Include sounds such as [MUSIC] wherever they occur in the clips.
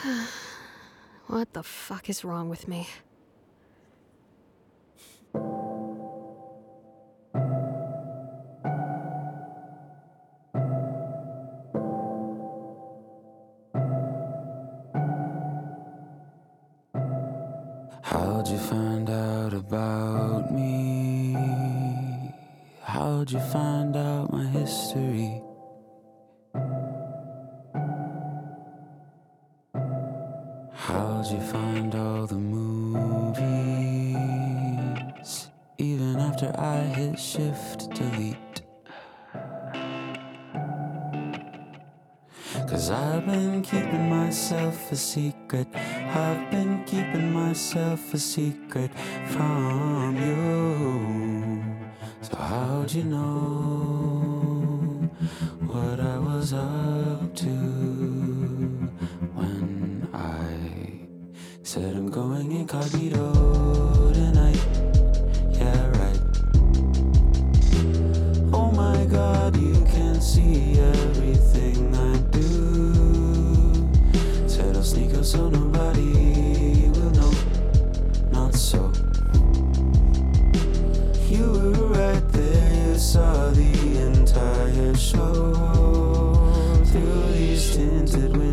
[SIGHS] What the fuck is wrong with me? How'd you find out about me? How'd you find out my history? How'd you find all the movies? Even after I hit shift delete. Cause I've been keeping myself a secret. I've been keeping myself a secret from you. So, how'd you know what I was up to said I'm going incognito tonight? Yeah, right. Oh my god, you can see everything I do. Said I'll sneak up so nobody will know. Not so. You were right there, you saw the entire show through these tinted windows.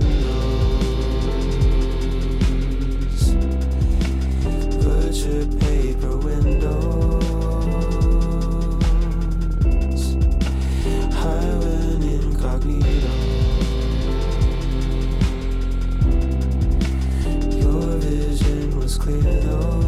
clear those